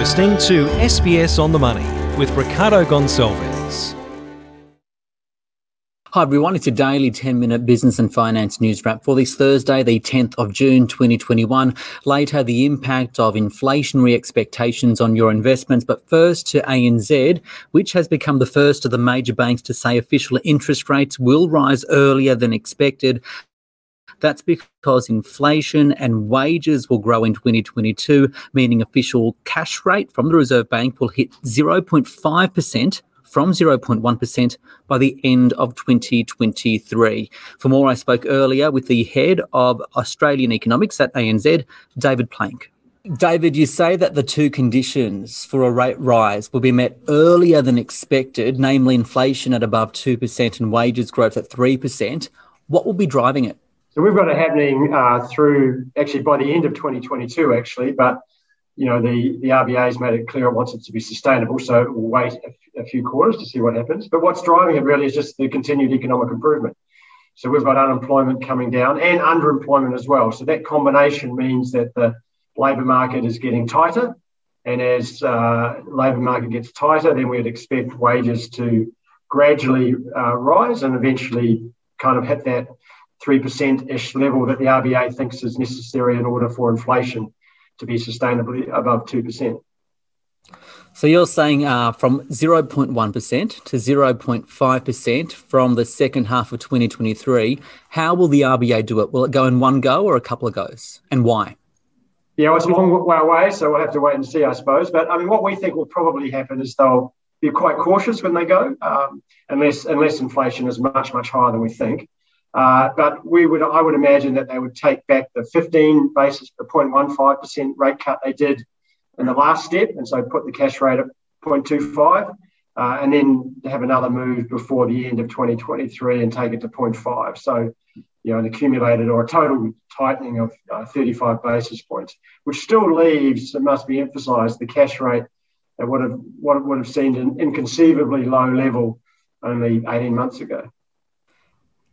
listening to SBS on the Money with Ricardo Gonçalves. Hi everyone, it's your daily 10 minute business and finance news wrap for this Thursday, the 10th of June 2021. Later, the impact of inflationary expectations on your investments. But first to ANZ, which has become the first of the major banks to say official interest rates will rise earlier than expected. That's because inflation and wages will grow in 2022, meaning official cash rate from the Reserve Bank will hit 0.5% from 0.1% by the end of 2023. For more, I spoke earlier with the head of Australian economics at ANZ, David Plank. David, you say that the two conditions for a rate rise will be met earlier than expected, namely inflation at above 2% and wages growth at 3%. What will be driving it? So we've got it happening uh, through actually by the end of 2022, actually. But you know the the RBA has made it clear it wants it to be sustainable, so we'll wait a, few quarters to see what happens. But what's driving it really is just the continued economic improvement. So we've got unemployment coming down and underemployment as well. So that combination means that the labour market is getting tighter, and as uh, labour market gets tighter, then we'd expect wages to gradually uh, rise and eventually kind of hit that 3% ish level that the RBA thinks is necessary in order for inflation to be sustainably above 2%. So you're saying uh, from 0.1% to 0.5% from the second half of 2023. How will the RBA do it? Will it go in one go or a couple of goes? And why? Yeah, well, it's a long way away, so we'll have to wait and see, I suppose. But I mean, what we think will probably happen is they'll be quite cautious when they go, um, unless unless inflation is much much higher than we think. Uh, but we would, I would imagine that they would take back the 15 basis, the 0.15% rate cut they did in the last step, and so put the cash rate at 0.25, uh, and then have another move before the end of 2023 and take it to 0.5. So, you know, an accumulated or a total tightening of uh, 35 basis points, which still leaves, it must be emphasised, the cash rate that would have what it would have seemed an inconceivably low level only 18 months ago.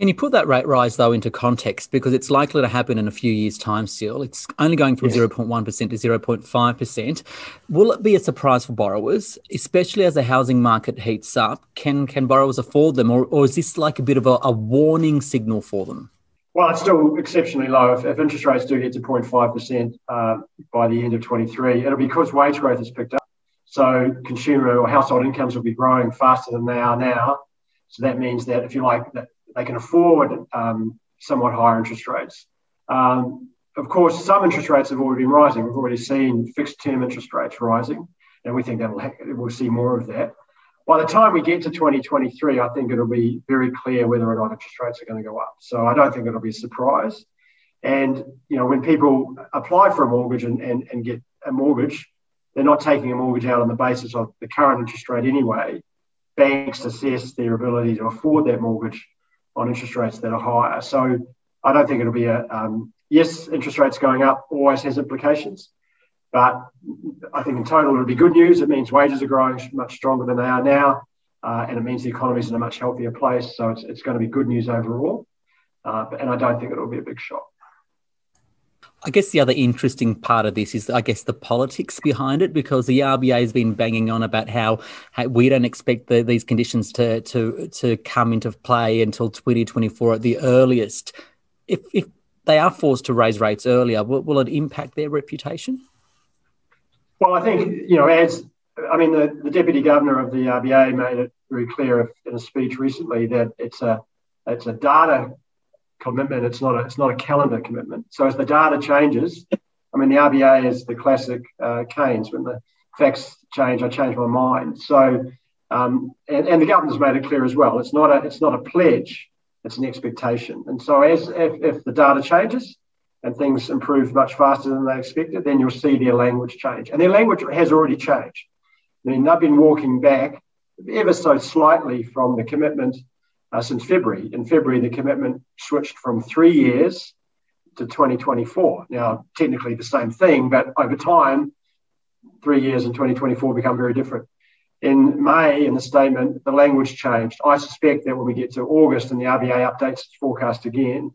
Can you put that rate rise though into context because it's likely to happen in a few years' time still? It's only going from zero point one percent to zero point five percent. Will it be a surprise for borrowers, especially as the housing market heats up? Can can borrowers afford them, or, or is this like a bit of a, a warning signal for them? Well, it's still exceptionally low. If, if interest rates do get to 0.5% uh, by the end of 23, it'll be because wage growth has picked up. So consumer or household incomes will be growing faster than they are now. So that means that if you like, that they can afford um, somewhat higher interest rates. Um, of course, some interest rates have already been rising. We've already seen fixed term interest rates rising, and we think that we'll see more of that. By the time we get to 2023, I think it'll be very clear whether or not interest rates are going to go up. So I don't think it'll be a surprise. And you know, when people apply for a mortgage and, and, and get a mortgage, they're not taking a mortgage out on the basis of the current interest rate anyway. Banks assess their ability to afford that mortgage on interest rates that are higher. So I don't think it'll be a um, yes, interest rates going up always has implications. But I think in total it'll be good news. It means wages are growing much stronger than they are now, uh, and it means the economy is in a much healthier place. So it's, it's going to be good news overall. Uh, and I don't think it'll be a big shock. I guess the other interesting part of this is, I guess, the politics behind it, because the RBA has been banging on about how, how we don't expect the, these conditions to to to come into play until 2024 at the earliest. If if they are forced to raise rates earlier, will, will it impact their reputation? Well, I think you know, as I mean, the, the deputy governor of the RBA made it very clear in a speech recently that it's a it's a data commitment. It's not a, it's not a calendar commitment. So as the data changes, I mean, the RBA is the classic uh, Keynes. When the facts change, I change my mind. So, um, and, and the government's made it clear as well. It's not a it's not a pledge. It's an expectation. And so, as if, if the data changes and things improve much faster than they expected, then you'll see their language change. And their language has already changed. I mean, they've been walking back ever so slightly from the commitment uh, since February. In February, the commitment switched from three years to 2024. Now, technically the same thing, but over time, three years and 2024 become very different. In May, in the statement, the language changed. I suspect that when we get to August and the RBA updates its forecast again,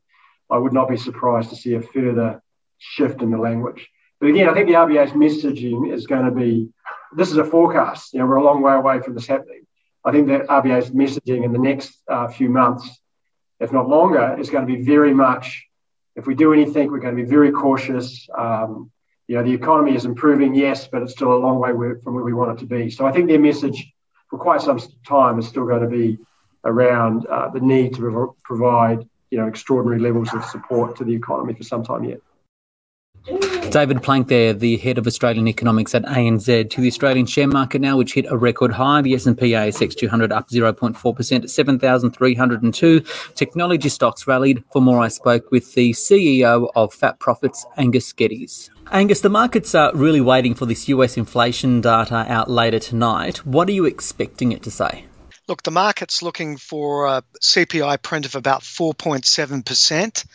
I would not be surprised to see a further shift in the language. But again, I think the RBA's messaging is going to be this is a forecast. You know, we're a long way away from this happening. I think that RBA's messaging in the next uh, few months, if not longer, is going to be very much if we do anything, we're going to be very cautious. Um, you know, the economy is improving, yes, but it's still a long way from where we want it to be. So I think their message for quite some time is still going to be around uh, the need to provide, you know, extraordinary levels of support to the economy for some time yet. David Plank there, the head of Australian economics at ANZ, to the Australian share market now, which hit a record high. The S&P ASX 200 up 0.4% at 7,302. Technology stocks rallied. For more, I spoke with the CEO of Fat Prophets, Angus Geddes. Angus, the markets are really waiting for this US inflation data out later tonight. What are you expecting it to say? Look, the market's looking for a CPI print of about 4.7%.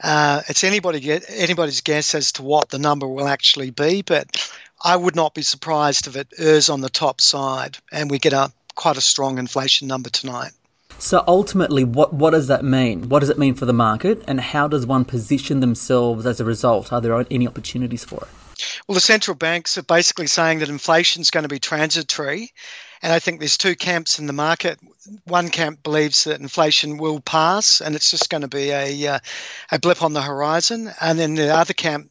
Uh, it's anybody anybody's guess as to what the number will actually be, but I would not be surprised if it errs on the top side and we get a quite a strong inflation number tonight. So ultimately, what what does that mean? What does it mean for the market, and how does one position themselves as a result? Are there any opportunities for it? Well, the central banks are basically saying that inflation is going to be transitory, and I think there's two camps in the market. One camp believes that inflation will pass and it's just going to be a, uh, a blip on the horizon. And then the other camp,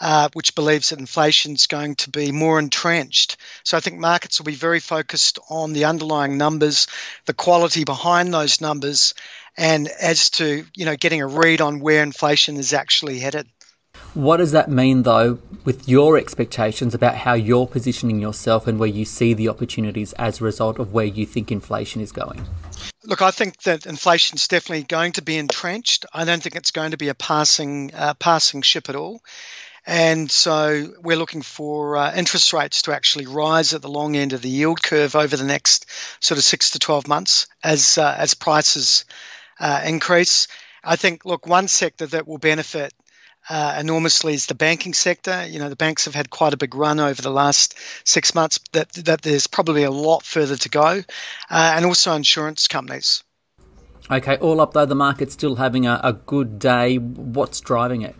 uh, which believes that inflation is going to be more entrenched. So I think markets will be very focused on the underlying numbers, the quality behind those numbers, and as to you know getting a read on where inflation is actually headed. What does that mean, though, with your expectations about how you're positioning yourself and where you see the opportunities as a result of where you think inflation is going? Look, I think that inflation is definitely going to be entrenched. I don't think it's going to be a passing uh, passing ship at all. And so we're looking for uh, interest rates to actually rise at the long end of the yield curve over the next sort of six to 12 months as, uh, as prices uh, increase. I think, look, one sector that will benefit uh, enormously is the banking sector. You know, the banks have had quite a big run over the last six months. That that there's probably a lot further to go, uh, and also insurance companies. Okay, all up though, the market's still having a, a good day. What's driving it?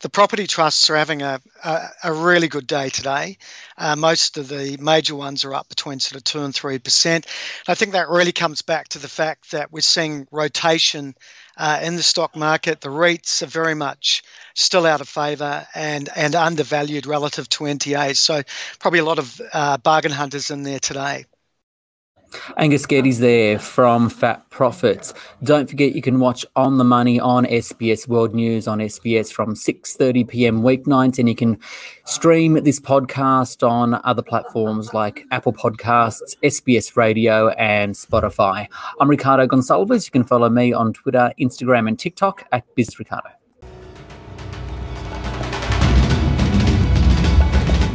The property trusts are having a, a, a really good day today. Uh, most of the major ones are up between sort of 2 and 3%. I think that really comes back to the fact that we're seeing rotation uh, in the stock market. The REITs are very much still out of favour and, and undervalued relative to NTAs. So, probably a lot of uh, bargain hunters in there today. Angus Geddes there from Fat Prophets. Don't forget you can watch On the Money on SBS World News on SBS from 6:30 p.m. weeknights and you can stream this podcast on other platforms like Apple Podcasts, SBS Radio and Spotify. I'm Ricardo Gonçalves. You can follow me on Twitter, Instagram and TikTok at BizRicardo.